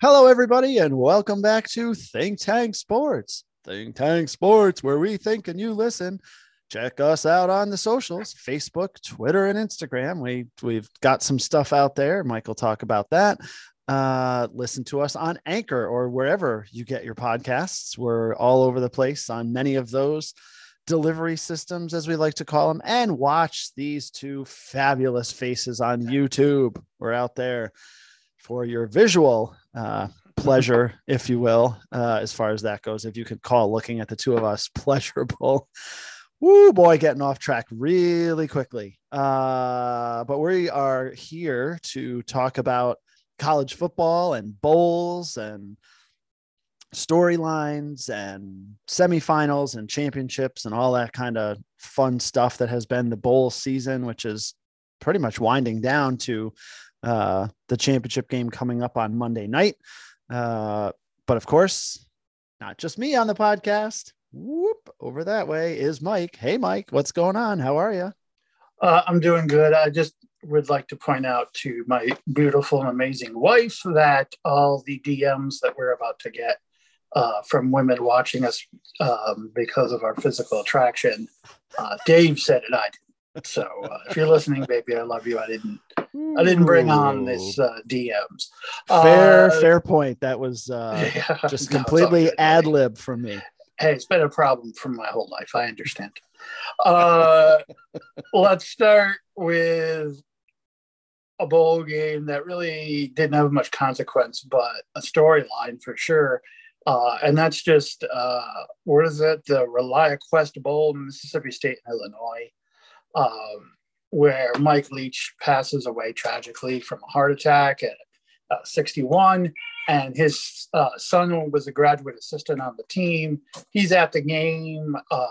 Hello, everybody, and welcome back to Think Tank Sports. Think Tank Sports, where we think and you listen. Check us out on the socials Facebook, Twitter, and Instagram. We, we've got some stuff out there. Will talk about that. Uh, listen to us on Anchor or wherever you get your podcasts. We're all over the place on many of those delivery systems, as we like to call them, and watch these two fabulous faces on YouTube. We're out there for your visual uh, pleasure, if you will, uh, as far as that goes. If you could call looking at the two of us pleasurable. Woo boy, getting off track really quickly. Uh, but we are here to talk about college football and bowls and storylines and semifinals and championships and all that kind of fun stuff that has been the bowl season, which is pretty much winding down to uh, the championship game coming up on Monday night. Uh, but of course, not just me on the podcast. Whoop, over that way is Mike. Hey, Mike, what's going on? How are you? Uh, I'm doing good. I just would like to point out to my beautiful and amazing wife that all the DMs that we're about to get uh, from women watching us um, because of our physical attraction, uh, Dave said it. I didn't. So uh, if you're listening, baby, I love you. I didn't. I didn't bring on this uh, DMs. Fair, Uh, fair point. That was uh, yeah, just no, completely good, ad lib from me. Hey, it's been a problem for my whole life. I understand. Uh, let's start with a bowl game that really didn't have much consequence, but a storyline for sure. Uh, and that's just uh, what is it? The Relia Quest Bowl, Mississippi State and Illinois, um, where Mike Leach passes away tragically from a heart attack at uh, 61 and his uh, son was a graduate assistant on the team. He's at the game. Uh,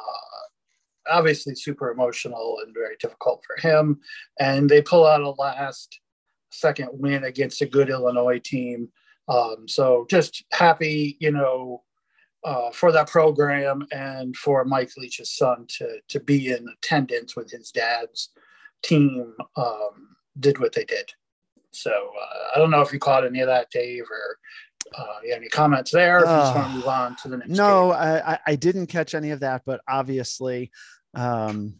obviously, super emotional and very difficult for him. And they pull out a last second win against a good Illinois team. Um, so just happy, you know, uh, for that program and for Mike Leach's son to to be in attendance with his dad's team. Um, did what they did. So uh, I don't know if you caught any of that, Dave, or uh, you have any comments there. If you just want Uh, to move on to the next. No, I- I didn't catch any of that, but obviously, um,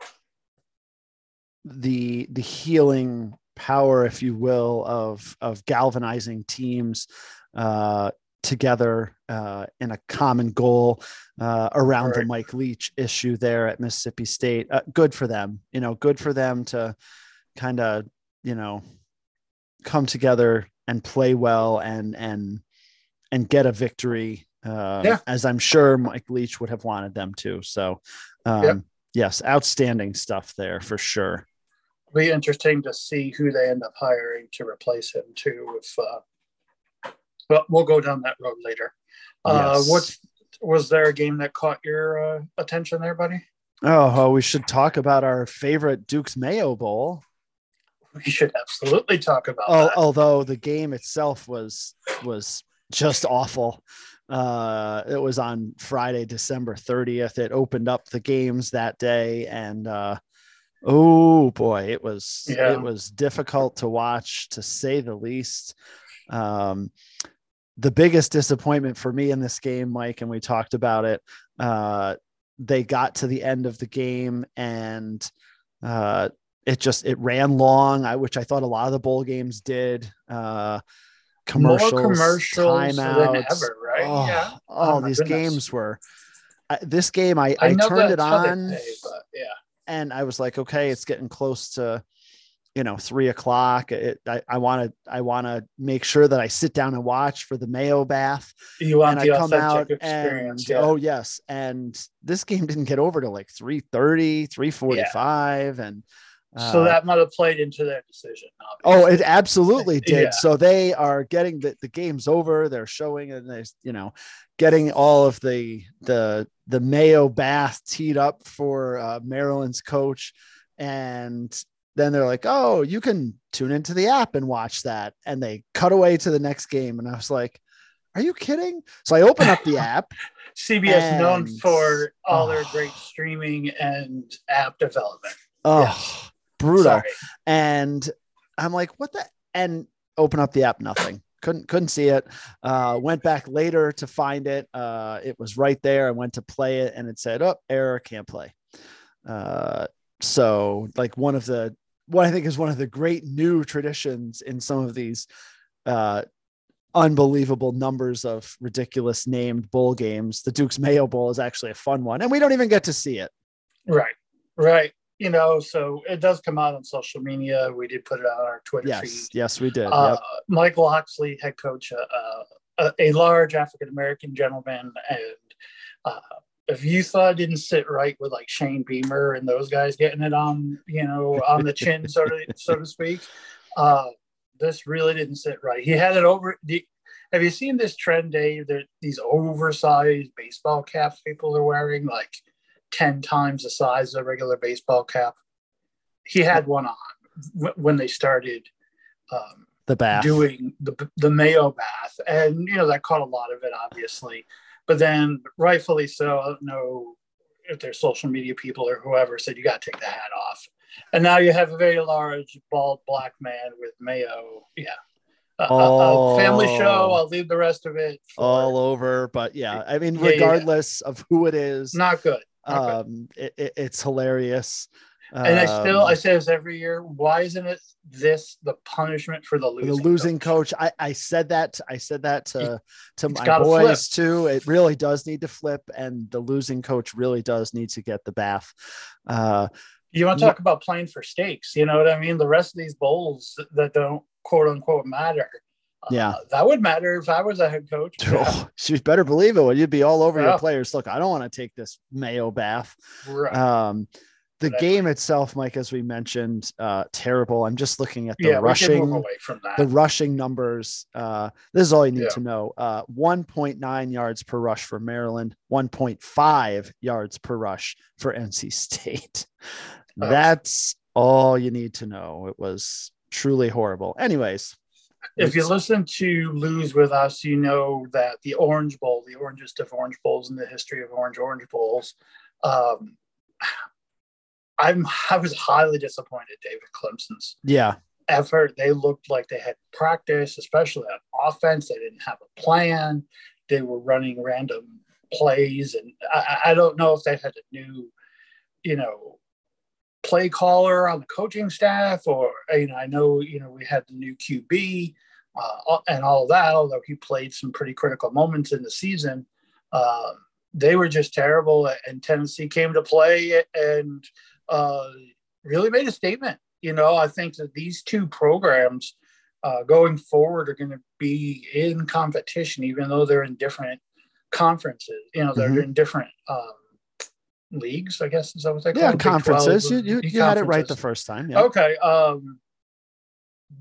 the the healing power, if you will, of of galvanizing teams uh, together uh, in a common goal uh, around the Mike Leach issue there at Mississippi State. Uh, good for them, you know. Good for them to kind of you know come together and play well and and and get a victory uh, Yeah. as i'm sure mike leach would have wanted them to so um, Yep. yes outstanding stuff there for sure It'll be interesting to see who they end up hiring to replace him too. If uh, but we'll go down that road later. Uh, Yes. What's was there a game that caught your uh, attention there, buddy? oh well, we should talk about our favorite duke's mayo bowl We should absolutely talk about oh, that. although the game itself was was just awful uh it was on friday december 30th it opened up the games that day and uh oh boy it was Yeah. it was difficult to watch to say the least um the biggest disappointment for me in this game mike and we talked about it uh they got to the end of the game and uh it just it ran long i which i thought a lot of the bowl games did uh commercials, More commercials timeouts. ever, right? Oh, yeah. oh, Oh, these goodness. games were. I, this game, I, I, I, turned it that's how they on but yeah. and I was like, okay, it's getting close to, you know, three o'clock. It, I, want to, I want to make sure that I sit down and watch for the Mayo bath, You want and the I come out and yeah. oh yes, and this game didn't get over to like 3:30, 3:45, and so uh, that might have played into their decision. Oh, it absolutely did. Yeah. So they are getting the, the game's over. They're showing and there's, you know, getting all of the the the Mayo bath teed up for uh, Maryland's coach. And then they're like, oh, you can tune into the app and watch that. And they cut away to the next game. And I was like, are you kidding? So I open up the app. CBS known for all their oh. great streaming and app development. Oh, Yes. brutal. Sorry. And I'm like, what the? And open up the app, nothing. couldn't couldn't see it. Uh, went back later to find it. Uh, it was right there. I went to play it, and it said, "Oh, error, can't play." Uh, so, like one of the what I think is one of the great new traditions in some of these uh, unbelievable numbers of ridiculous named bowl games. The Duke's Mayo Bowl is actually a fun one, and we don't even get to see it. Right, right. You know, so it does come out on social media. We did put it on our Twitter yes, feed. Yes, we did. Uh, yep. Michael Locksley, head coach, uh, uh, a, a large African American gentleman, and uh, if you thought it didn't sit right with like Shane Beamer and those guys getting it on, you know, on the chin, so to so to speak, uh, this really didn't sit right. He had it over. The, have you seen this trend, Dave? That these oversized baseball caps people are wearing, like ten times the size of a regular baseball cap. He had one on when they started um, the bath doing the the Mayo bath, and you know that caught a lot of it, obviously. But then, rightfully so, I don't know if their social media people or whoever said you got to take the hat off. And now you have a very large, bald black man with Mayo. Yeah. A, a, a family show. I'll leave the rest of it for, all over. But yeah, I mean, yeah, regardless yeah. of who it is, not good. Not um, good. It, it, it's hilarious. And I still I say this every year. Why isn't it this the punishment for the losing? The losing coach. coach. I, I said that. I said that to to my boys too. It really does need to flip, and the losing coach really does need to get the bath. Uh, you want to talk about playing for stakes? You know what I mean? The rest of these bowls that don't quote unquote matter. Uh, yeah, uh, that would matter if I was a head coach. Oh, you better believe it. Well, you'd be all over yeah. your players. Look, I don't want to take this Mayo bath. Right. Um, the game itself, Mike, as we mentioned, uh, terrible. I'm just looking at the yeah, rushing, the rushing numbers. Uh, this is all you need yeah. to know. Uh, 1.9 yards per rush for Maryland, 1.5 yards per rush for NC State. Oh. That's all you need to know. It was truly horrible. Anyways, if you listen to Lose with Us, you know that the Orange Bowl, the orangest of Orange Bowls in the history of Orange Orange Bowls, um, I'm I was highly disappointed, David Clemson's yeah effort. They looked like they had practice, especially on offense. They didn't have a plan. They were running random plays, and I, I don't know if they had a new, you know, play caller on the coaching staff, or you know, I know you know we had the new QB uh, and all of that. Although he played some pretty critical moments in the season. Um, they were just terrible, and Tennessee came to play and uh, really made a statement. You know, I think that these two programs uh, going forward are going to be in competition, even though they're in different conferences. You know, they're mm-hmm. in different um, leagues. I guess is that what they call yeah, conferences. You, you, you had it right the first time. Yeah. Okay. Um,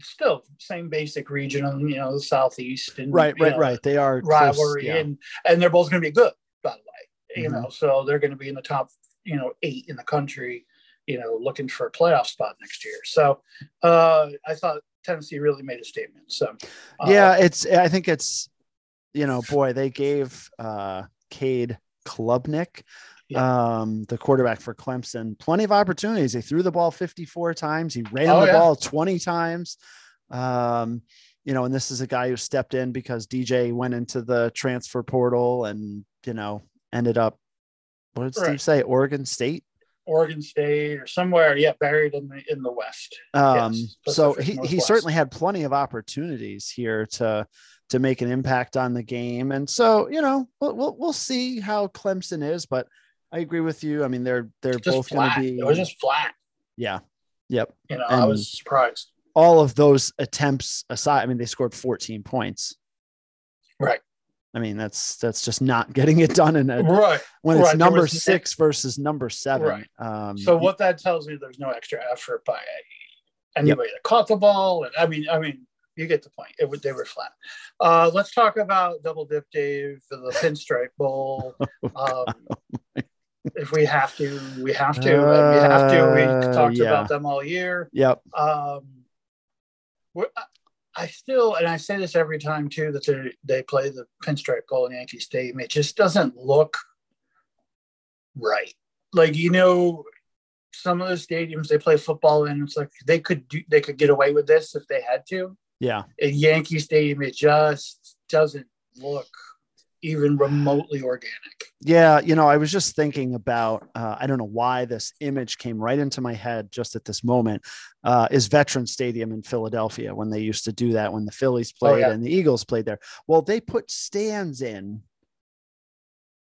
still same basic region, you know, the southeast and right, right, know, right. They are rivalry, close, yeah. and and they're both going to be good, by the way. You mm-hmm. know, so they're going to be in the top, you know, eight in the country you know, looking for a playoff spot next year. So uh, I thought Tennessee really made a statement. So uh, yeah, it's I think it's you know, boy, they gave uh, Cade Klubnik, yeah. um, the quarterback for Clemson, plenty of opportunities. They threw the ball 54 times. He ran oh, the yeah. ball 20 times. Um, you know, and this is a guy who stepped in because DJ went into the transfer portal and, you know, ended up, what did right. Steve say? Oregon State Oregon State or somewhere, yeah, buried in the in the West. Um, yes, so he, he certainly had plenty of opportunities here to to make an impact on the game, and so you know we'll we'll, we'll see how Clemson is, but I agree with you. I mean, they're they're both going to be. It was just flat. Yeah. Yep. You know, and I was surprised. All of those attempts aside, I mean, they scored 14 points. Right. I mean, that's that's just not getting it done in a right when it's right. number was, six versus number seven. Right. Um, so what that tells me, there's no extra effort by anybody yep. that caught the ball, and I mean, I mean, you get the point. It would they were flat. Uh, let's talk about double dip, Dave, the Pinstripe Bowl. Um, if we have to, we have to. Uh, we have to. We uh, talked yeah. about them all year. Yep. Um, I still, and I say this every time too, that they they play the Pinstripe Bowl in Yankee Stadium. It just doesn't look right. Like you know, some of the stadiums they play football in, it's like they could do, they could get away with this if they had to. Yeah. At Yankee Stadium, it just doesn't look even remotely organic. Yeah, you know, I was just thinking about uh, I don't know why this image came right into my head just at this moment. Uh, is Veteran Stadium in Philadelphia when they used to do that when the Phillies Oh, played yeah. and the Eagles played there. Well, they put stands in.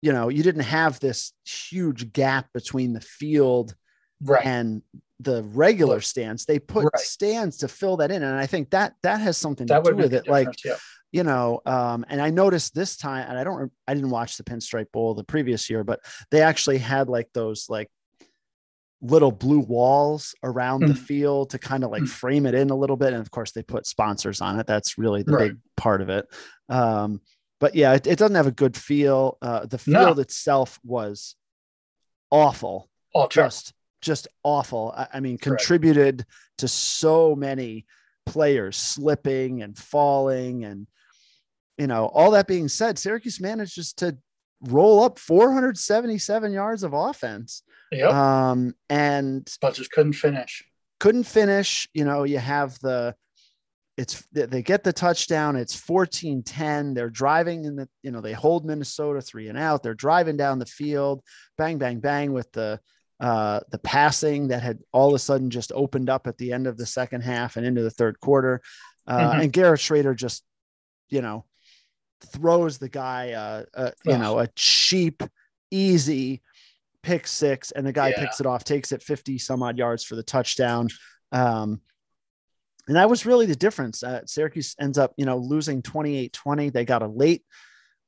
You know, you didn't have this huge gap between the field Right. and the regular stands. They put Right. stands to fill that in, and I think that that has something that to do with it. Like yeah. You know um and i noticed this time and i don't i didn't watch the pinstripe bowl the previous year but they actually had like those like little blue walls around the Mhm. field to kind of like Mhm. frame it in a little bit and of course they put sponsors on it that's really the Right. big part of it um but yeah it, it doesn't have a good feel uh the No. field itself was awful terrible. just just awful. I, I mean, contributed to so many players slipping and falling, and you know, all that being said, Syracuse managed just to roll up 477 yards of offense, Yep. um, and but just couldn't finish. couldn't finish. You know, you have the it's they get the touchdown. It's 14 10. They're driving in the, you know, they hold Minnesota three and out. They're driving down the field, bang, bang, bang with the, uh, the passing that had all of a sudden just opened up at the end of the second half and into the third quarter. Uh, Mhm. And Garrett Shrader just, you know, throws the guy, uh, uh, you know, a cheap, easy pick six, and the guy Yeah. picks it off, takes it 50 some odd yards for the touchdown. Um, and that was really the difference. Uh, Syracuse ends up, you know, losing 28 20. They got a late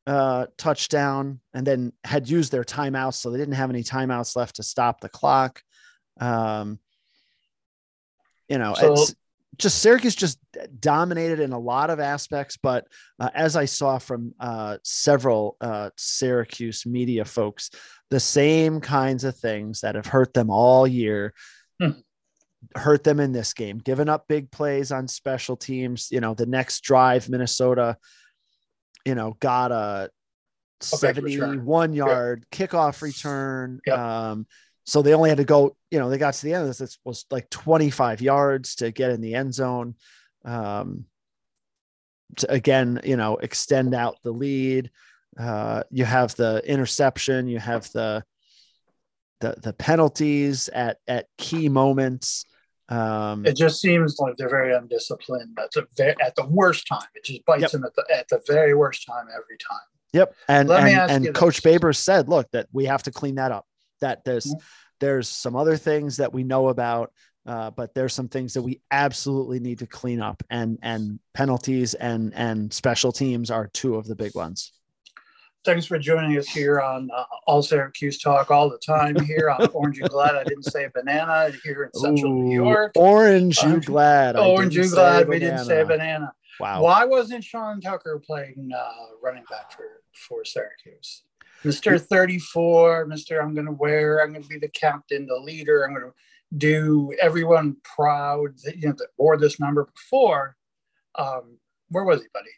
uh, touchdown and then had used their timeouts. So they didn't have any timeouts left to stop the clock. Um, you know, So- it's just Syracuse just dominated in a lot of aspects. But uh, as I saw from uh, several uh, Syracuse media folks, the same kinds of things that have hurt them all year Hmm. hurt them in this game, giving up big plays on special teams. You know, the next drive, Minnesota, you know, got a A big return. 71 yard kickoff return. Yep. Um, so they only had to go, you know, they got to the end of this. It was like 25 yards to get in the end zone. Um, to again, you know, extend out the lead. Uh, you have the interception, you have the the the penalties at at key moments. Um, It just seems like they're very undisciplined. That's a ve- at the worst time. It just bites Yep. them at the at the very worst time every time. Yep. And Let me and, ask and Coach this. Baber said, look, that we have to clean that up. That there's Mhm. there's some other things that we know about, uh, but there's some things that we absolutely need to clean up. And and penalties and and special teams are two of the big ones. Thanks for joining us here on uh, All Syracuse Talk all the time here on Orange and Glad I didn't say banana here in Central New York. Orange, you glad? I Orange say Glad we didn't say banana. banana. Wow. Why wasn't Sean Tucker playing uh, running back for, for Syracuse? Mr. 34, Mr. I'm going to wear, I'm going to be the captain, the leader. I'm going to do everyone proud that, you know, that wore this number before. Um, where was he, buddy?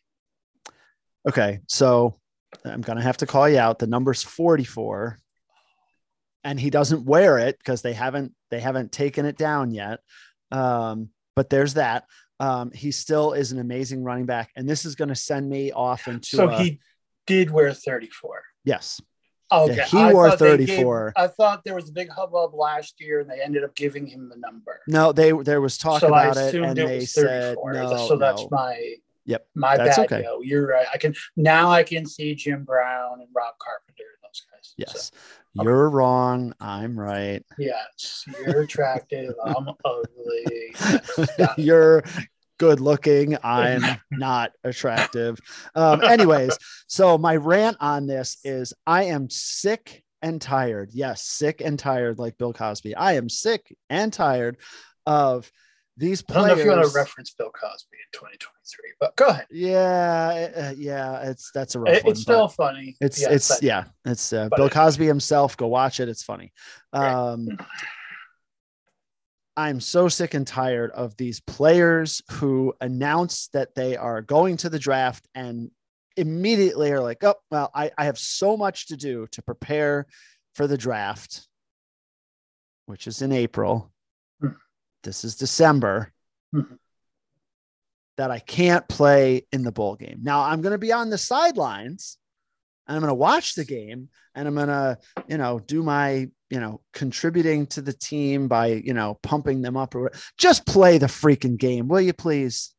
Okay, so I'm gonna have to call you out. The number's 44, and he doesn't wear it because they haven't they haven't taken it down yet. Um, but there's that. Um, he still is an amazing running back, and this is going to send me off into So a- he did wear 34. Yes, Okay. Yeah, he I wore thought they gave- 34. I thought there was a big hubbub last year and they ended up giving him the number. no, they there was talk so I about it, and it they was said no. so that's my Yep, my that's bad. okay. Yo. You're right. I can now I can see Jim Brown and Rob Carpenter and those guys. yes. okay. You're wrong. I'm right. Yes, you're attractive. I'm ugly. Yes, you're good looking i'm not attractive um anyways so my rant on this is i am sick and tired yes sick and tired like bill cosby i am sick and tired of these I don't players know if you want to reference Bill Cosby in 2023, but go ahead. yeah uh, yeah it's that's a rough It- one, it's still funny. it's Yeah, it's yeah it's uh, bill cosby himself go watch it it's funny Right. I'm so sick and tired of these players who announce that they are going to the draft and immediately are like, oh, well, I, I have so much to do to prepare for the draft, which is in April. Mhm. This is December. Mhm. that I can't play in the bowl game. Now I'm going to be on the sidelines and I'm going to watch the game and I'm going to, you know, do my, you know, contributing to the team by, you know, pumping them up or whatever. just play the freaking game, will you please?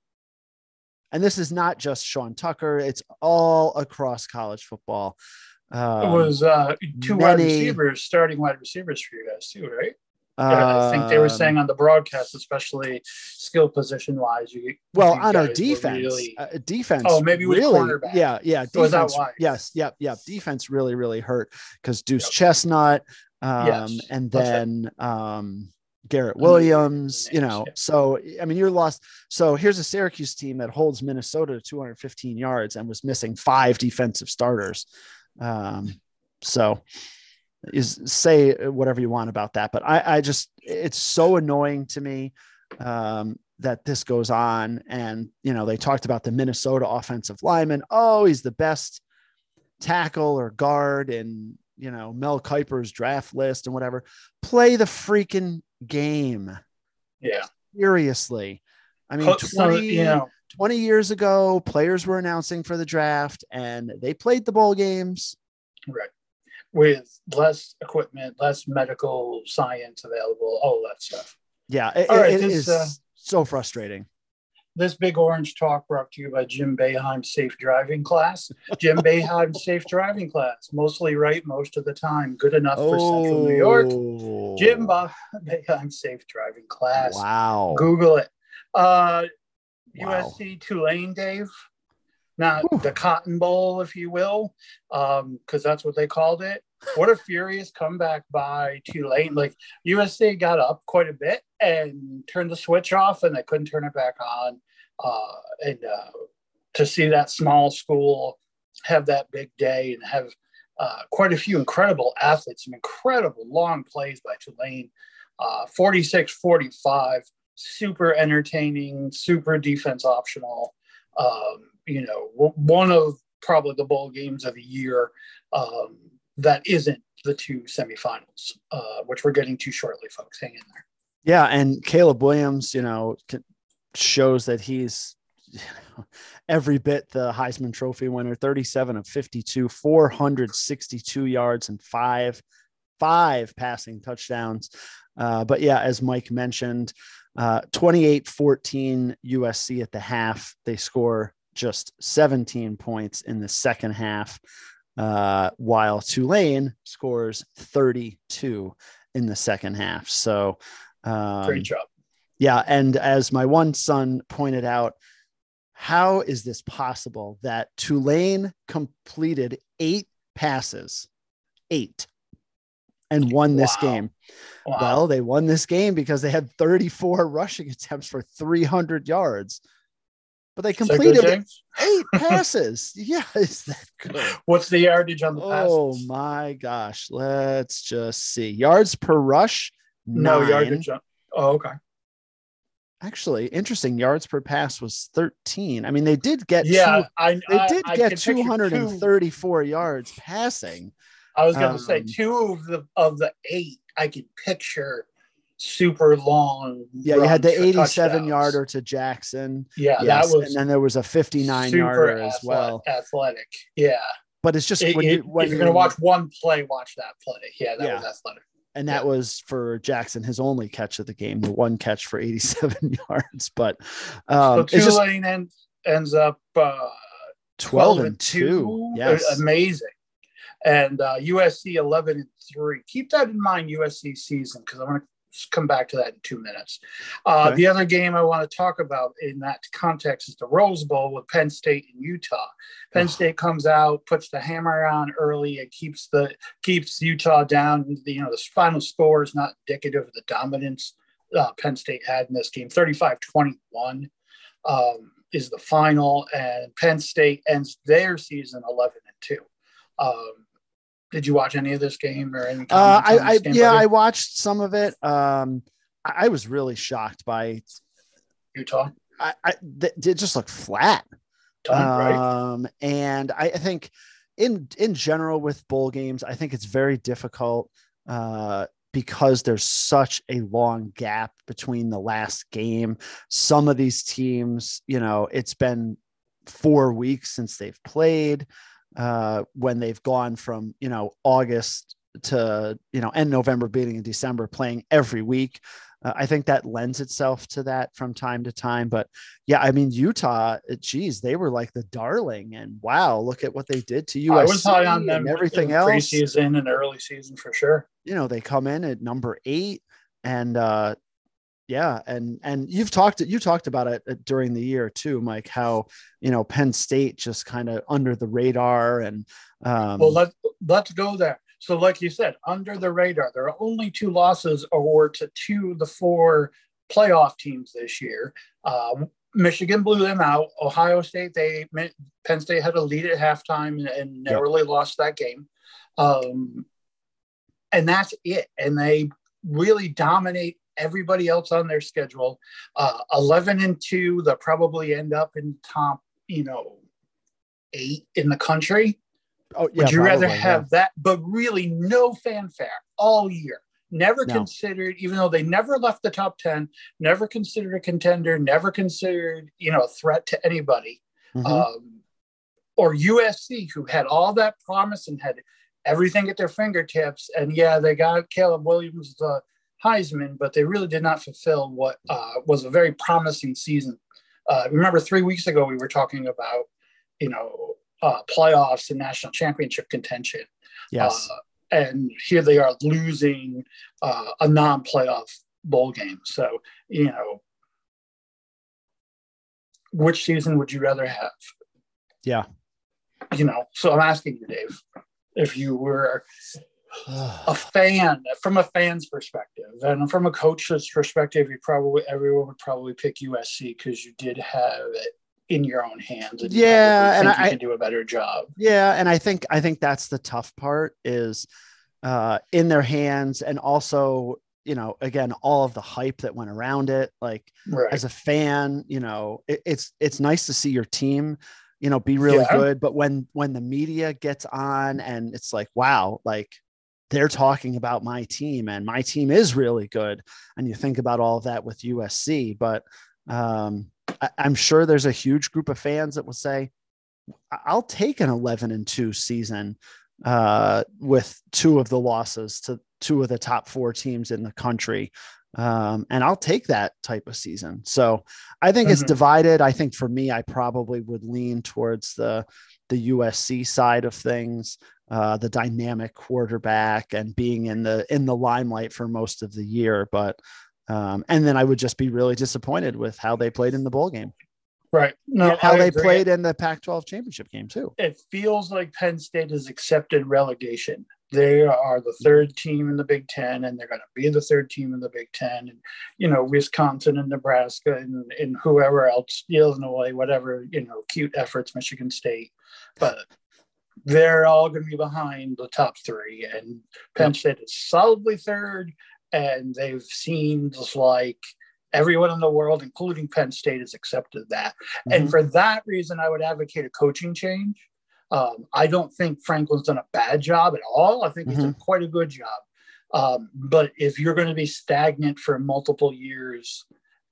And this is not just Sean Tucker, it's all across college football. Um, it was uh, two many, wide receivers, starting wide receivers for you guys too, right? I think they were saying um, on the broadcast, especially skill position wise. You well you on our defense, really, uh, defense. Oh, maybe really, yeah, yeah. Defense, yes, yep, yep. Defense really, really hurt because Duce yep. Chestnut, um, yes, and then um, Garrett Williams. You know, so I mean, you're lost. So here's a Syracuse team that holds Minnesota to 215 yards and was missing five defensive starters. Um, so is say whatever you want about that, but I, I just it's so annoying to me um, that this goes on. And you know, they talked about the Minnesota offensive lineman. Oh, he's the best tackle or guard in you know Mel Kiper's draft list and whatever. Play the freaking game. Yeah, seriously. I mean, 20, you know, 20 years ago, players were announcing for the draft and they played the bowl games. Right with less equipment, less medical science available, all that stuff. Yeah, it, right, it this, is uh, so frustrating. This big orange talk brought to you by Jim Boeheim Safe Driving Class. Jim Boeheim Safe Driving Class, mostly right most of the time, good enough for oh. Central New York. Oh. Jim Boeheim Safe Driving Class. Wow. Google it. Uh, wow. USC Tulane, Dave not Whew. the Cotton Bowl, if you will, because um, that's what they called it. What a furious comeback by Tulane! Like USC got up quite a bit and turned the switch off, and they couldn't turn it back on. Uh, and uh, to see that small school have that big day and have uh, quite a few incredible athletes, some incredible long plays by Tulane, uh, 46 45, super entertaining, super defense optional. Um, you know, one of probably the bowl games of the year um, that isn't the two semifinals, uh, which we're getting to shortly, folks. Hang in there. Yeah, and Caleb Williams, you know, shows that he's every bit the Heisman Trophy winner. Thirty-seven of fifty-two, four hundred sixty-two yards, and five five passing touchdowns. Uh, but yeah, as Mike mentioned, uh, 28 14 USC at the half. They score just 17 points in the second half, uh, while Tulane scores 32 in the second half. So, um, great job. Yeah. And as my one son pointed out, how is this possible that Tulane completed eight passes, eight, and won this wow. game? Wow. Well, they won this game because they had 34 rushing attempts for 300 yards but they completed eight passes. Yeah, is that good? What's the yardage on the oh passes? Oh my gosh. Let's just see. Yards per rush. No nine. yardage. oh, okay. Actually, interesting. Yards per pass was 13. I mean, they did get yeah, two, I, they did I, get I 234 yards passing. I was going to um, say two of the of the eight I could picture super long. Yeah, you had the 87 yarder to Jackson. Yeah, yes. that was, and then there was a 59 yarder as well. Athletic, yeah. But it's just it, when, it, you, when if you're, gonna watch one play, watch that play. Yeah, that yeah. was athletic. And that yeah. was for Jackson, his only catch of the game, the one catch for 87 yards. But um, so Tulane just, end, ends up uh, 12, 12 and 2. 2. Yes. Amazing and uh, USC 11 and 3. Keep that in mind, USC season, because I want to come back to that in two minutes. Uh, okay. The other game I want to talk about in that context is the Rose Bowl with Penn State and Utah. Penn oh. State comes out, puts the hammer on early, and keeps the keeps Utah down. The, you know, the final score is not indicative of the dominance uh, Penn State had in this game. 35-21 um, is the final, and Penn State ends their season 11 and 2. Um, did you watch any of this game or any? Uh, I, I yeah, I watched some of it. Um, I, I was really shocked by Utah. I, I it just looked flat. Um, and I, I think in in general with bowl games, I think it's very difficult uh, because there's such a long gap between the last game. Some of these teams, you know, it's been four weeks since they've played. Uh, when they've gone from you know August to you know end November, beating in December, playing every week. Uh, I think that lends itself to that from time to time. But yeah, I mean Utah, geez, they were like the darling, and wow, look at what they did to you. I was high on them. everything else, preseason and early season for sure. You know, they come in at number eight, and uh, yeah, and and you've talked you talked about it uh, during the year too, Mike. How you know Penn State just kind of under the radar, and um, well, let let's go there. So, like you said, under the radar, there are only two losses or to two of the four playoff teams this year. Uh, Michigan blew them out. Ohio State, they Penn State had a lead at halftime and narrowly yep. lost that game. Um, and that's it. And they really dominate everybody else on their schedule. Uh, 11 and 2, they'll probably end up in top, you know, eight in the country. Oh, yeah, Would you rather have yeah. that, but really no fanfare all year? Never no. considered, even though they never left the top 10, never considered a contender, never considered, you know, a threat to anybody. Mm-hmm. Um, or USC, who had all that promise and had everything at their fingertips. And yeah, they got Caleb Williams, the Heisman, but they really did not fulfill what uh, was a very promising season. Uh, remember, three weeks ago, we were talking about, you know, uh, playoffs and national championship contention. Yes. Uh, and here they are losing uh, a non playoff bowl game. So, you know, which season would you rather have? Yeah. You know, so I'm asking you, Dave, if you were a fan from a fan's perspective and from a coach's perspective you probably everyone would probably pick usc because you did have it in your own hands and yeah and I can do a better job yeah and i think i think that's the tough part is uh in their hands and also you know again all of the hype that went around it like right. as a fan you know it, it's it's nice to see your team you know be really yeah. good but when when the media gets on and it's like wow like they're talking about my team and my team is really good and you think about all of that with usc but um I, am sure there's a huge group of fans that will say, I'll take an 11 and 2 season uh, with two of the losses to two of the top four teams in the country. Um, and I'll take that type of season. So I think mm-hmm. it's divided. I think for me, I probably would lean towards the the USC side of things, uh, the dynamic quarterback, and being in the in the limelight for most of the year. But um, and then I would just be really disappointed with how they played in the bowl game. Right. No, how I they agree. played in the Pac 12 championship game, too. It feels like Penn State has accepted relegation. They are the third team in the Big Ten, and they're going to be the third team in the Big Ten. And, you know, Wisconsin and Nebraska and, and whoever else, Illinois, whatever, you know, cute efforts, Michigan State. But they're all going to be behind the top three. And Penn State is solidly third and they've seemed like everyone in the world, including Penn State, has accepted that. Mm-hmm. And for that reason, I would advocate a coaching change. Um, I don't think Franklin's done a bad job at all. I think mm-hmm. he's done quite a good job. Um, but if you're going to be stagnant for multiple years,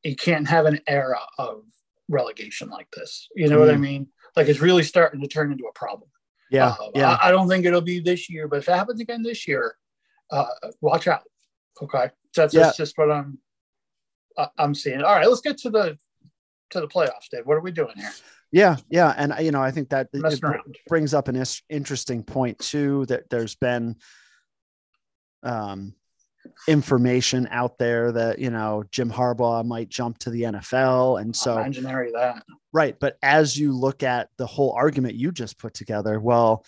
you can't have an era of relegation like this. You know mm-hmm. what I mm-hmm. mean? Like it's really starting to turn into a problem. Yeah, uh, yeah. I, I, don't think it'll be this year, but if it happens again this year, uh, watch out. Okay, that's, yeah. that's just what I'm I'm seeing. All right, let's get to the to the playoffs, Dave. What are we doing here? Yeah, yeah, and you know, I think that brings up an interesting point too. That there's been um, information out there that you know Jim Harbaugh might jump to the NFL, and so imaginary that right. But as you look at the whole argument you just put together, well,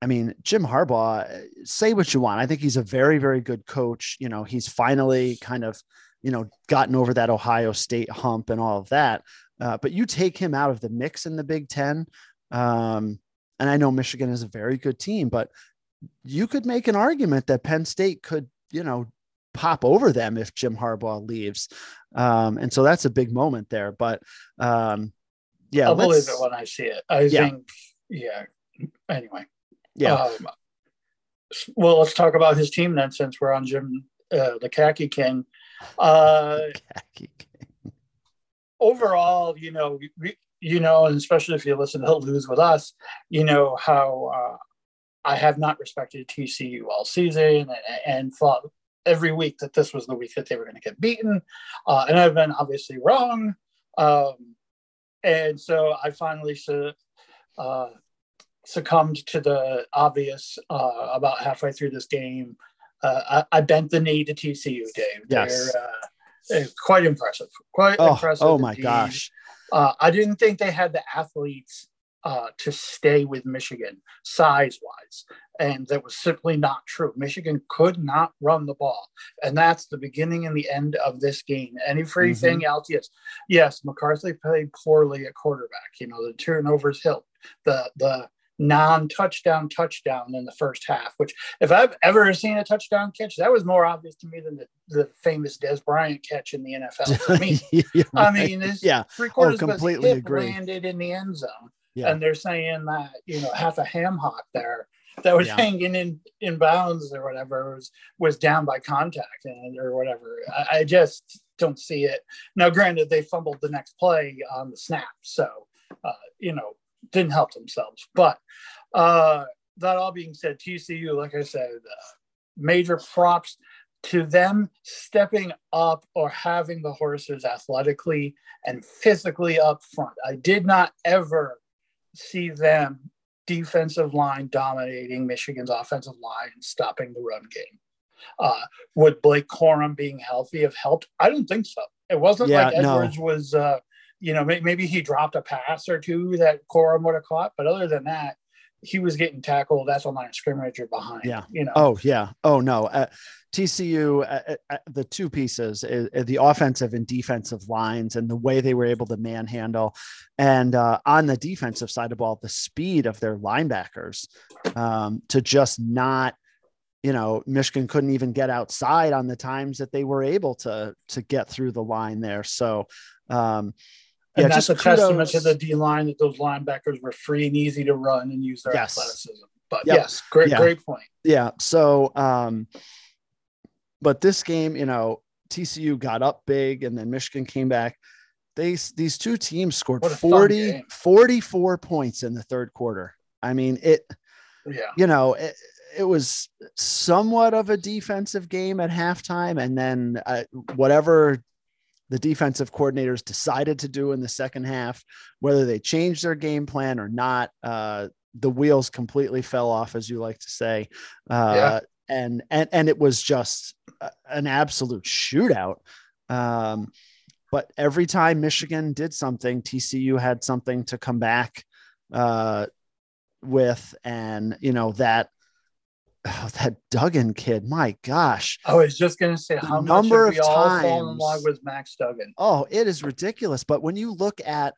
I mean, Jim Harbaugh, say what you want. I think he's a very, very good coach. You know, he's finally kind of, you know, gotten over that Ohio State hump and all of that. Uh, but you take him out of the mix in the Big Ten. Um, and I know Michigan is a very good team, but you could make an argument that Penn State could, you know, pop over them if Jim Harbaugh leaves. Um, and so that's a big moment there. But um, yeah, I'll believe it when I see it. I yeah. think, yeah. Anyway, yeah. Um, well, let's talk about his team then, since we're on Jim, uh, the Khaki King. Uh, Khaki King. Overall, you know, we, you know, and especially if you listen to Lose with Us, you know how uh, I have not respected TCU all season and, and, thought every week that this was the week that they were going to get beaten, uh, and I've been obviously wrong. Um, and so I finally su- uh, succumbed to the obvious uh, about halfway through this game. Uh, I, I, bent the knee to TCU, Dave. Yes. They're uh, quite impressive. Quite oh, impressive. Oh my indeed. gosh. Uh, I didn't think they had the athletes uh, to stay with Michigan size wise. And that was simply not true. Michigan could not run the ball. And that's the beginning and the end of this game. Anything mm-hmm. else, yes. Yes, McCarthy played poorly at quarterback. You know, the turnovers helped. The the non-touchdown touchdown in the first half, which if I've ever seen a touchdown catch, that was more obvious to me than the, the famous Dez Bryant catch in the NFL. For me, yeah, I mean, yeah, three quarters oh, completely agree. landed in the end zone, yeah. and they're saying that you know half a ham hock there that was yeah. hanging in in bounds or whatever was was down by contact and or whatever. I, I just don't see it. Now, granted, they fumbled the next play on the snap, so uh, you know didn't help themselves. But uh, that all being said, TCU, like I said, uh, major props to them stepping up or having the horses athletically and physically up front. I did not ever see them defensive line dominating Michigan's offensive line and stopping the run game. Uh, would Blake Corum being healthy have helped? I don't think so. It wasn't yeah, like Edwards no. was uh, you know, maybe he dropped a pass or two that Corum would have caught, but other than that, he was getting tackled. That's a line of scrimmage or behind. Yeah. You know. Oh yeah. Oh no. Uh, TCU, uh, uh, the two pieces, uh, uh, the offensive and defensive lines, and the way they were able to manhandle, and uh, on the defensive side of ball, the speed of their linebackers um, to just not you know michigan couldn't even get outside on the times that they were able to to get through the line there so um and yeah, that's a kudos. testament to the D line that those linebackers were free and easy to run and use their yes. athleticism. But yep. yes, great, yeah. great point. Yeah. So, um, but this game, you know, TCU got up big and then Michigan came back. They, these two teams scored 40, 44 points in the third quarter. I mean, it, yeah, you know, it, it was somewhat of a defensive game at halftime. And then uh, whatever the defensive coordinators decided to do in the second half, whether they changed their game plan or not. Uh, the wheels completely fell off, as you like to say. Uh, yeah. And, and, and it was just an absolute shootout. Um, but every time Michigan did something, TCU had something to come back uh, with. And, you know, that oh, that Duggan kid, my gosh. I was just going to say how number much of times, all in love with Max Duggan. Oh, it is ridiculous. But when you look at,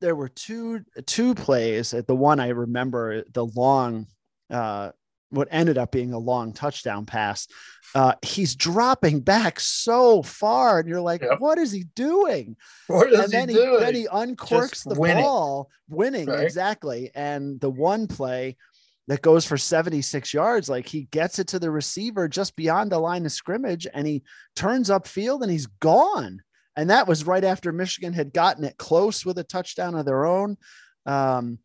there were two two plays. At the one I remember, the long, uh, what ended up being a long touchdown pass. Uh, he's dropping back so far, and you're like, yep. "What is he doing?" What is and then he, he doing? Then he uncorks just the winning. ball, winning right? exactly. And the one play that goes for 76 yards. Like he gets it to the receiver just beyond the line of scrimmage and he turns upfield and he's gone. And that was right after Michigan had gotten it close with a touchdown of their own. Um,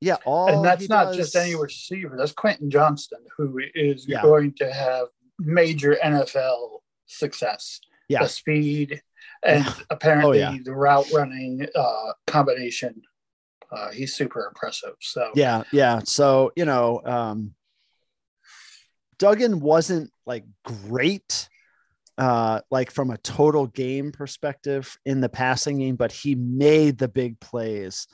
yeah, all and that's not does... just any receiver. That's Quentin Johnston, who is yeah. going to have major NFL success. Yeah, the speed and apparently oh, yeah. the route running uh, combination uh, he's super impressive. So yeah, yeah. So you know, um, Duggan wasn't like great, uh, like from a total game perspective in the passing game, but he made the big plays.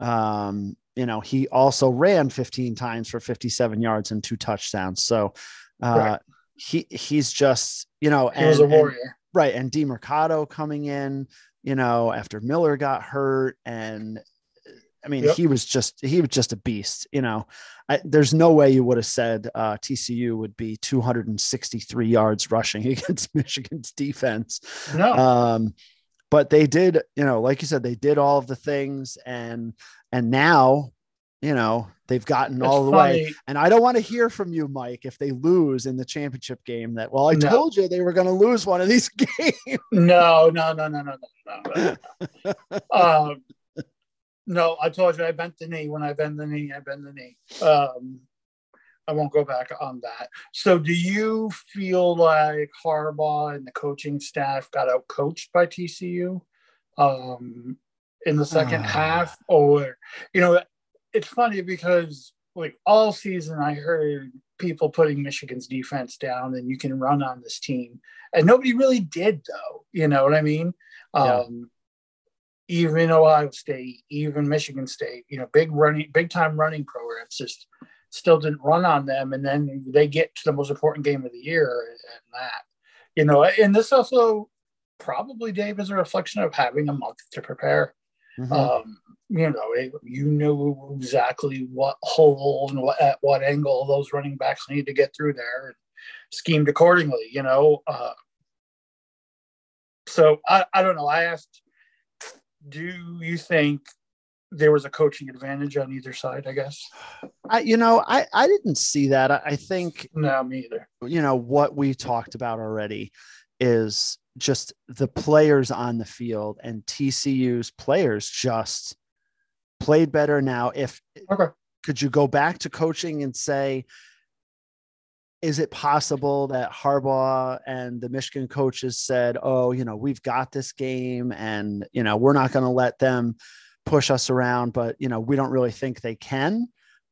Um, you know, he also ran 15 times for 57 yards and two touchdowns. So uh, right. he he's just you know, he and, was a warrior. And, right, and Demercado coming in, you know, after Miller got hurt, and I mean, yep. he was just he was just a beast. You know, I, there's no way you would have said uh, TCU would be 263 yards rushing against Michigan's defense. No. Um, but they did, you know, like you said, they did all of the things, and and now you know, they've gotten all the funny. way. And I don't want to hear from you, Mike, if they lose in the championship game that, well, I No. told you they were going to lose one of these games. No, no, no, no, no, no, no, no. um, no, I told you I bent the knee. When I bend the knee, I bend the knee. Um, I won't go back on that. So, do you feel like Harbaugh and the coaching staff got out coached by TCU um, in the second Ah. half? Or, you know, it's funny because like all season I heard people putting Michigan's defense down and you can run on this team. And nobody really did though. You know what I mean? Yeah. Um, even Ohio State, even Michigan State, you know, big running, big time running programs just still didn't run on them. And then they get to the most important game of the year and that, you know, and this also probably, Dave, is a reflection of having a month to prepare. Mhm. Um, you know, it, you knew exactly what hole and what, at what angle those running backs need to get through there and schemed accordingly, you know. Uh, so I, I don't know. I asked, do you think there was a coaching advantage on either side? I guess. I, you know, I, I didn't see that. I, I think No, me either. you know what we talked about already is just the players on the field and TCU's players just played better now if Okay. could you go back to coaching and say is it possible that Harbaugh and the Michigan coaches said, "Oh, you know, we've got this game and, you know, we're not going to let them push us around, but, you know, we don't really think they can."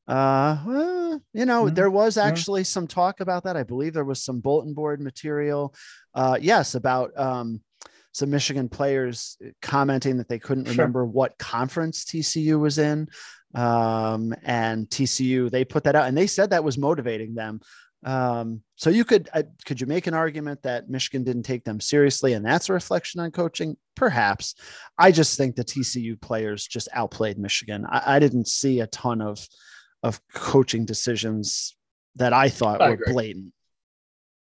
Uh, well, you know, Mhm. there was Yeah. actually some talk about that. I believe there was some bulletin board material. Uh, yes, about um, some Michigan players commenting that they couldn't Sure. remember what conference TCU was in. Um, and TCU, they put that out and they said that was motivating them. Um, so you could, uh, could you make an argument that Michigan didn't take them seriously and that's a reflection on coaching? Perhaps. I just think the TCU players just outplayed Michigan. I, I didn't see a ton of, of coaching decisions that I thought I were agree. blatant.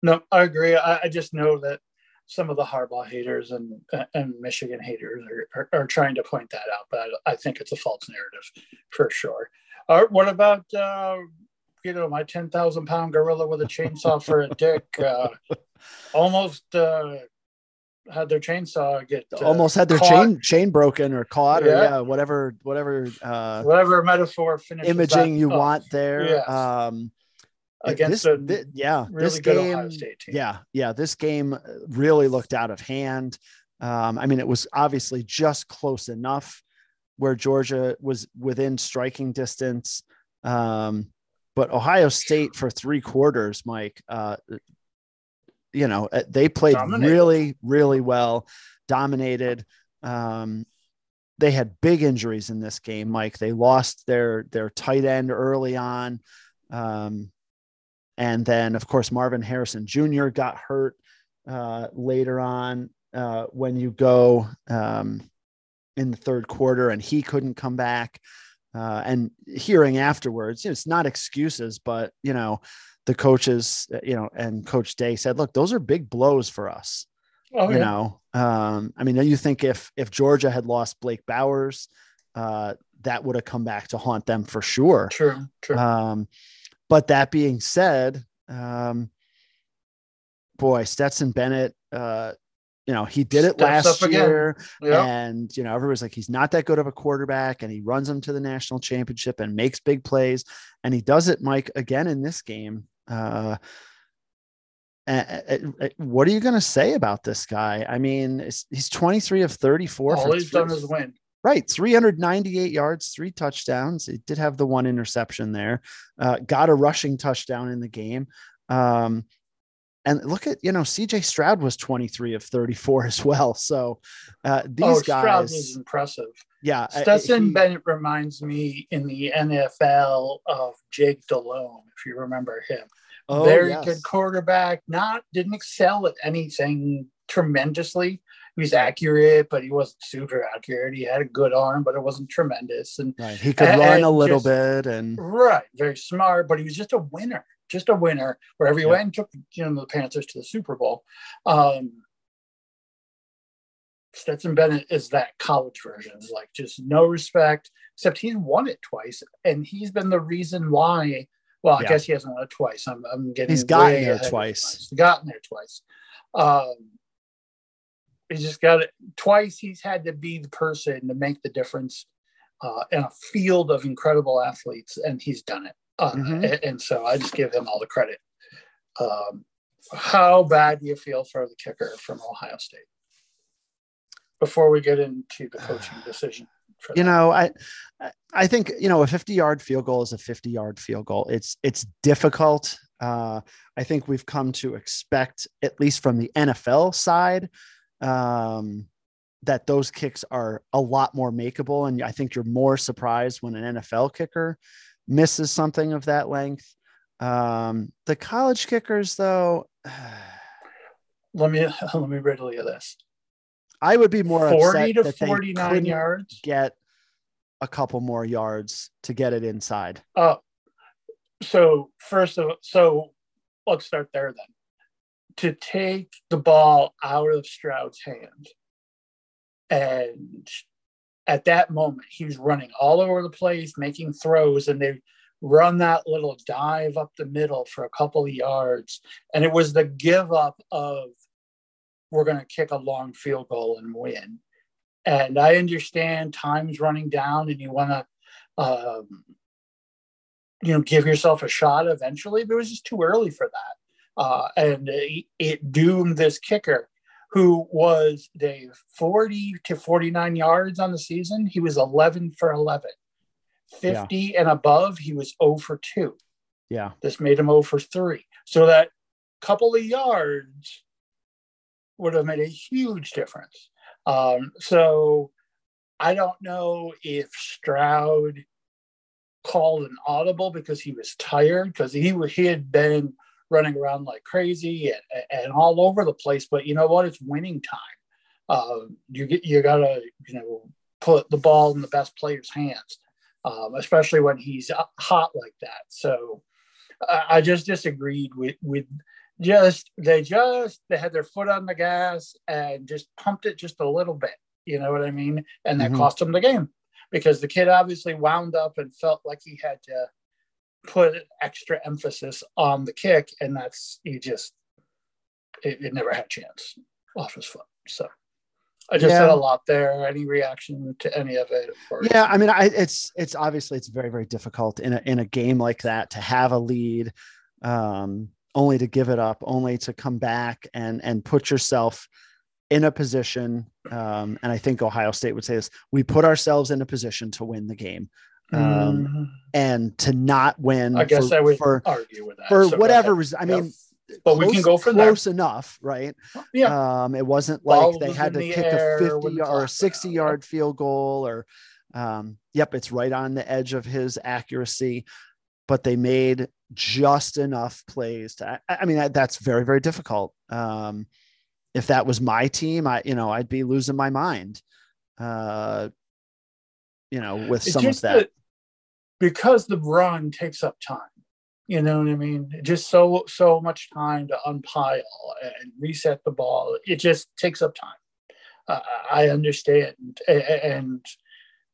No, I agree. I, I just know that some of the Harbaugh haters and and Michigan haters are, are, are trying to point that out, but I, I think it's a false narrative for sure. Right, what about uh, you know my ten thousand pound gorilla with a chainsaw for a dick? Uh, almost uh, had their chainsaw get uh, Almost had their caught. chain chain broken or caught or Yeah. yeah, whatever whatever uh, whatever metaphor finishes imaging you up want there. Yes. Um, against this, a thi- yeah, really this game, Ohio State team. yeah, yeah, this game really looked out of hand. Um, I mean, it was obviously just close enough where Georgia was within striking distance. Um, but Ohio State for three quarters, Mike, uh, you know, uh, they played Dominated. really, really well, dominated. Um, they had big injuries in this game, Mike. They lost their their tight end early on. Um, and then, of course, Marvin Harrison Jr. got hurt uh, later on uh, when you go um, in the third quarter, and he couldn't come back. Uh, and hearing afterwards, you know, it's not excuses, but you know, the coaches, uh, you know, and Coach Day said, "Look, those are big blows for us." Oh, you yeah. know, um, I mean, you think if if Georgia had lost Blake Bowers, uh, that would have come back to haunt them for sure. True, true. Um, but that being said, um, boy, Stetson Bennett, uh, you know, he did it Steps last year, yeah. and you know, everybody's like, he's not that good of a quarterback, and he runs them to the national championship and makes big plays, and he does it, Mike, again in this game. Uh, what are you going to say about this guy? I mean, he's 23 of 34. All for he's done is win. Right, 398 yards, three touchdowns. He did have the one interception there. Uh, got a rushing touchdown in the game. Um, and look at you know CJ Stroud was 23 of 34 as well. So uh, these oh, Stroud guys, is impressive. yeah, Stetson he- Bennett reminds me in the NFL of Jake Delhomme, if you remember him. oh, Very yes. good quarterback. Not didn't excel at anything tremendously. He was accurate, but he wasn't super accurate. He had a good arm, but it wasn't tremendous. And Right. He could and- run and a little just- bit, and right, very smart, but he was just a winner, just a winner. Wherever he Yeah. went, took you know the Panthers to the Super Bowl. Um, Stetson Bennett is that college version. It's like just no respect, except he's won it twice, and he's been the reason why. Well, I Yeah. guess he hasn't won it twice. I'm, I'm getting. He's gotten there twice. He's gotten there twice. Um, he's just got it twice. He's had to be the person to make the difference uh, in a field of incredible athletes, and he's done it. Uh, Mhm. and, and so I just give him all the credit. Um, how bad do you feel for the kicker from Ohio State? Before we get into the coaching decision, you that. know i I- i think you know a 50 yard field goal is a 50 yard field goal it's it's difficult uh i think we've come to expect at least from the nfl side um that those kicks are a lot more makeable and i think you're more surprised when an nfl kicker misses something of that length um the college kickers though let me let me riddle you this: i would be more forty upset to forty nine yards. get a couple more yards to get it inside Oh, so first of all, so let's start there then. To take the ball out of Stroud's hand, and at that moment he was running all over the place, making throws, and they run that little dive up the middle for a couple of yards, and it was the give up of we're going to kick a long field goal and win. And I understand time's running down, and you want to. Um, you know, give yourself a shot eventually, but it was just too early for that. Uh, and it, it doomed this kicker who was Dave 40 to 49 yards on the season. He was 11 for 11. 50 and above, he was 0 for 2. yeah This made him 0 for 3. So that couple of yards would have made a huge difference. Um, so I don't know if Stroud called an audible because he was tired because he he had been running around like crazy and, and all over the place. But you know what? It's winning time. Uh, you get you gotta you know put the ball in the best player's hands, um, especially when he's hot like that. So I, I just disagreed with with just they just they had their foot on the gas and just pumped it just a little bit. You know what I mean? And that Mhm. cost them the game because the kid obviously wound up and felt like he had to put extra emphasis on the kick, and that's he just it, it never had a chance off his foot. So I just said a lot there. Any reaction to any of it? Or yeah i mean I, it's it's obviously it's very very difficult in a in a game like that to have a lead um only to give it up only to come back and and put yourself in a position um and i think ohio state would say this we put ourselves in a position to win the game um Mhm. and to not win I guess for, I would for argue with that for So whatever reason i Yep. mean But we can close- go from there. close enough right Yeah. um, it wasn't Ball like they had to the kick a 50 or a 60 out, yard field goal or um, yep, it's right on the edge of his accuracy, but they made just enough plays to, I, I mean, that- that's very, very difficult. Um, if that was my team, I, you know, I'd be losing my mind, uh, you know, with It's some of just that. Because the run takes up time. You know what I mean? Just so so much time to unpile and reset the ball. It just takes up time. Uh, I understand, and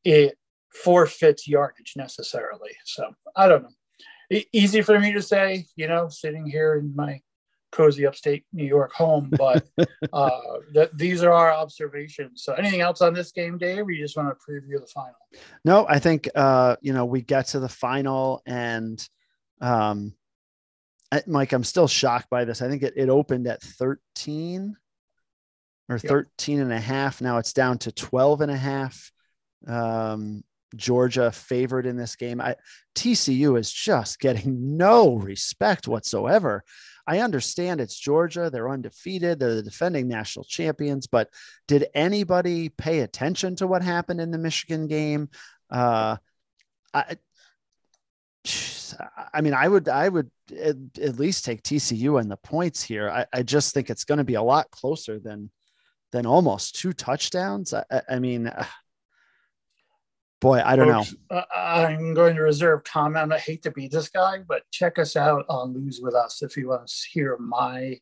it forfeits yardage necessarily. So I don't know. Easy for me to say, you know, sitting here in my cozy upstate New York home, but uh, that these are our observations. So anything else on this game, Dave? Or you just want to preview the final? No, I think uh, you know, we get to the final and um I- Mike, I'm still shocked by this. I think it, it opened at 13 or 13 and a half. Now it's down to 12 and a half. Um, Georgia favored in this game. I, TCU is just getting no respect whatsoever. I understand it's Georgia. They're undefeated. They're the defending national champions. But did anybody pay attention to what happened in the Michigan game? Uh, I, I mean, I would, I would at, at least take TCU and the points here. I, I just think it's going to be a lot closer than, than almost two touchdowns. I, I- mean, boy, I don't know. Folks, uh, I'm going to reserve comment. I hate to be this guy, but check us out on Lose With Us if you want to hear my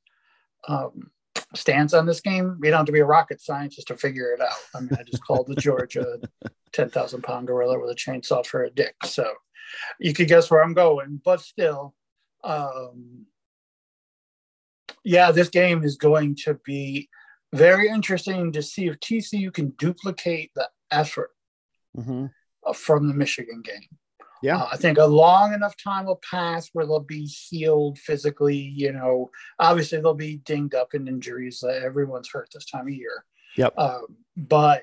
um, stance on this game. You don't have to be a rocket scientist to figure it out. I mean, I just called the Georgia 10,000 pound gorilla with a chainsaw for a dick. So you could guess where I'm going, but still, um, yeah, this game is going to be very interesting to see if TCU can duplicate the effort Mhm. from the Michigan game. Yeah. Uh, I think a long enough time will pass where they'll be healed physically. You know, obviously they'll be dinged up in injuries. Uh, everyone's hurt this time of year. Yep. Um, but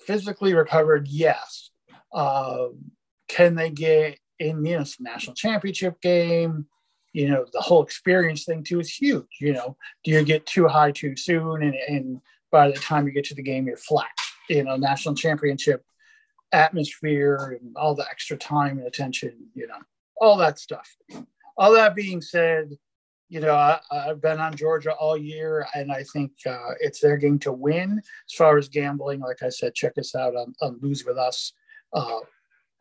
physically recovered, yes. Um, can they get in, you know, national championship game? You know, the whole experience thing too is huge. You know, do you get too high too soon? And, and by the time you get to the game, you're flat. You know, national championship atmosphere and all the extra time and attention, you know, all that stuff. All that being said, you know, I, I've been on Georgia all year, and I think uh, it's their game to win. As far as gambling, like I said, check us out on, on Lose With Us. Uh,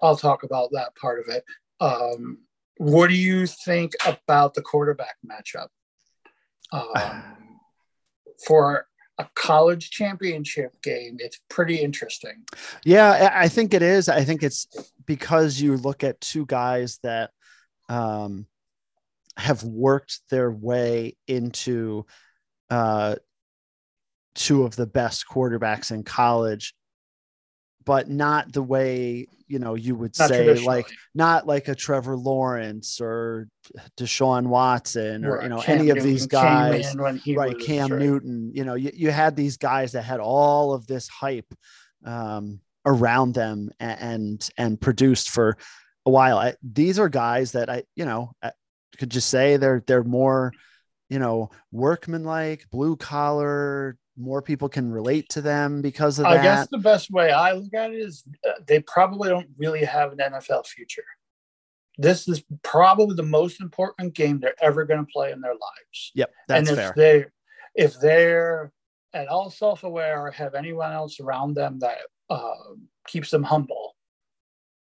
I'll talk about that part of it. Um, what do you think about the quarterback matchup um, for a college championship game? It's pretty interesting. Yeah, I think it is. I think it's because you look at two guys that um, have worked their way into uh, two of the best quarterbacks in college, but not the way you know you would Not say like not like a Trevor Lawrence or Deshaun Watson or Right. you know Cam any of these guys. Right was, cam right. newton. You know you, you had these guys that had all of this hype um, around them and, and and produced for a while. I, these are guys that i you know I could just say they're they're more you know workmanlike blue collar more people can relate to them because of I that guess the best way I look at it is uh, they probably don't really have an NFL future. This is probably the most important game they're ever going to play in their lives. yep that's and if fair they if they're at all self-aware or have anyone else around them that uh, keeps them humble,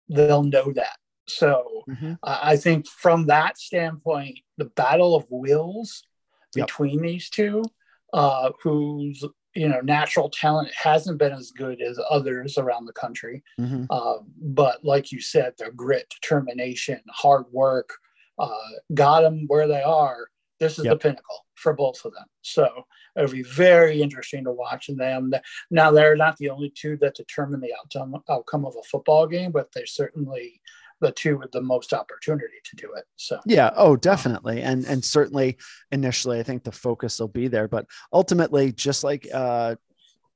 they'll know that. So Mhm. I I think from that standpoint, the battle of wills Yep. between these two, uh, whose you know natural talent hasn't been as good as others around the country, Mhm. uh, but like you said, their grit, determination, hard work uh, got them where they are. This is Yep. the pinnacle for both of them. So it'll be very interesting to watch them. Now they're not the only two that determine the outcome outcome of a football game, but they're certainly the two with the most opportunity to do it. So Yeah. Oh, definitely. And and certainly initially, I think the focus will be there, but ultimately, just like uh,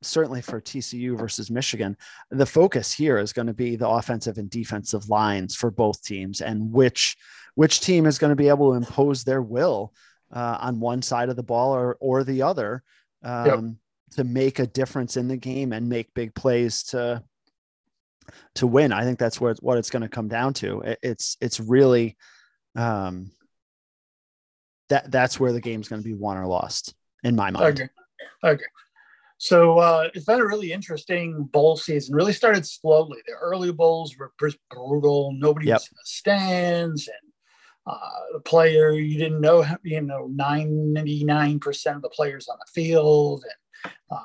certainly for TCU versus Michigan, the focus here is going to be the offensive and defensive lines for both teams, and which which team is going to be able to impose their will uh, on one side of the ball or or the other um, to make a difference in the game and make big plays to to win. I think that's where what it's going to come down to. It- it's it's really um, that that's where the game's going to be won or lost in my mind. Okay. Okay. So uh, it's been a really interesting bowl season. Really started slowly. The early bowls were brutal. Nobody Yep. was in the stands, and uh, the player you didn't know. You know, ninety nine percent of the players on the field, and uh,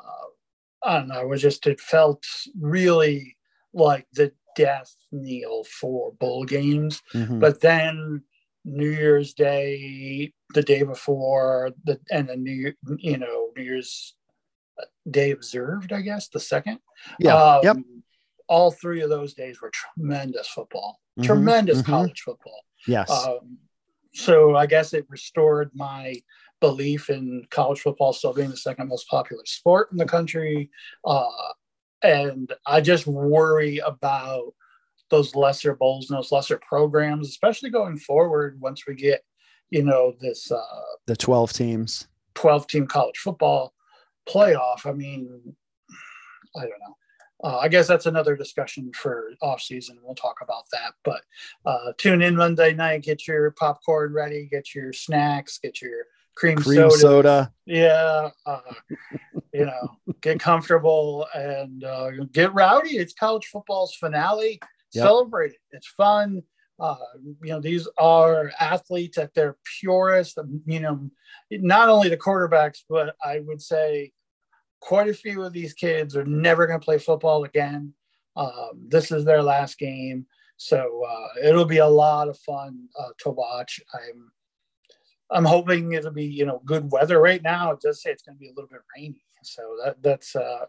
I don't know. It was just it felt really like the death knell for bowl games. Mhm. But then New Year's Day, the day before, the and the New you know New Year's Day observed, I guess the second. yeah. Um, yep. All three of those days were tremendous football, Mhm, tremendous mhm. college football. Yes. Um, so I guess it restored my belief in college football still being the second most popular sport in the country. Uh, and I just worry about those lesser bowls and those lesser programs, especially going forward once we get, you know, this uh, the 12 teams. 12 team college football playoff. I mean, I don't know. Uh, I guess that's another discussion for off season. We'll talk about that. But uh, tune in Monday night. Get your popcorn ready. Get your snacks. Get your cream, Cream soda. soda. Yeah. Uh, you know, get comfortable and uh, get rowdy. It's college football's finale. Yep. Celebrate it. It's fun. Uh, you know, these are athletes at their purest. You know, not only the quarterbacks, but I would say quite a few of these kids are never going to play football again. Um, this is their last game, so uh, it'll be a lot of fun uh, to watch. I'm I'm hoping it'll be you know good weather. Right now, it does say it's going to be a little bit rainy, so that that's uh,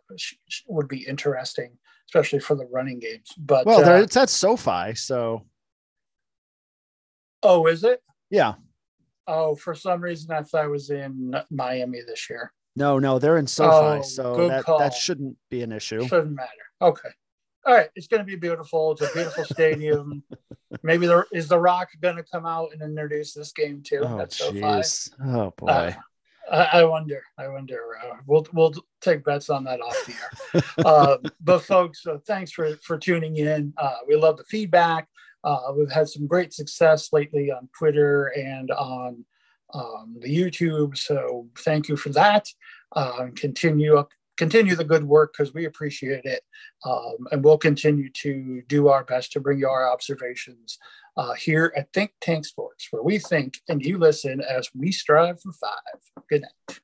would be interesting, especially for the running games. But well, uh, it's at SoFi, so oh, is it? Yeah. Oh, for some reason I thought I was in Miami this year. No, no, they're in SoFi, oh, so that, that shouldn't be an issue. Shouldn't matter. Okay. All right, it's going to be beautiful. It's a beautiful stadium. Maybe there is the Rock going to come out and introduce this game too. Oh, jeez. Oh boy. Uh, I, wonder. I wonder. Uh, we'll we'll take bets on that off the air. uh, but folks, uh, thanks for for tuning in. Uh, we love the feedback. Uh, we've had some great success lately on Twitter and on um, the YouTube. So thank you for that. Uh, continue continue the good work because we appreciate it, um, and we'll continue to do our best to bring you our observations uh, here at Think Tank Sports, where we think and you listen as we strive for five. Good night.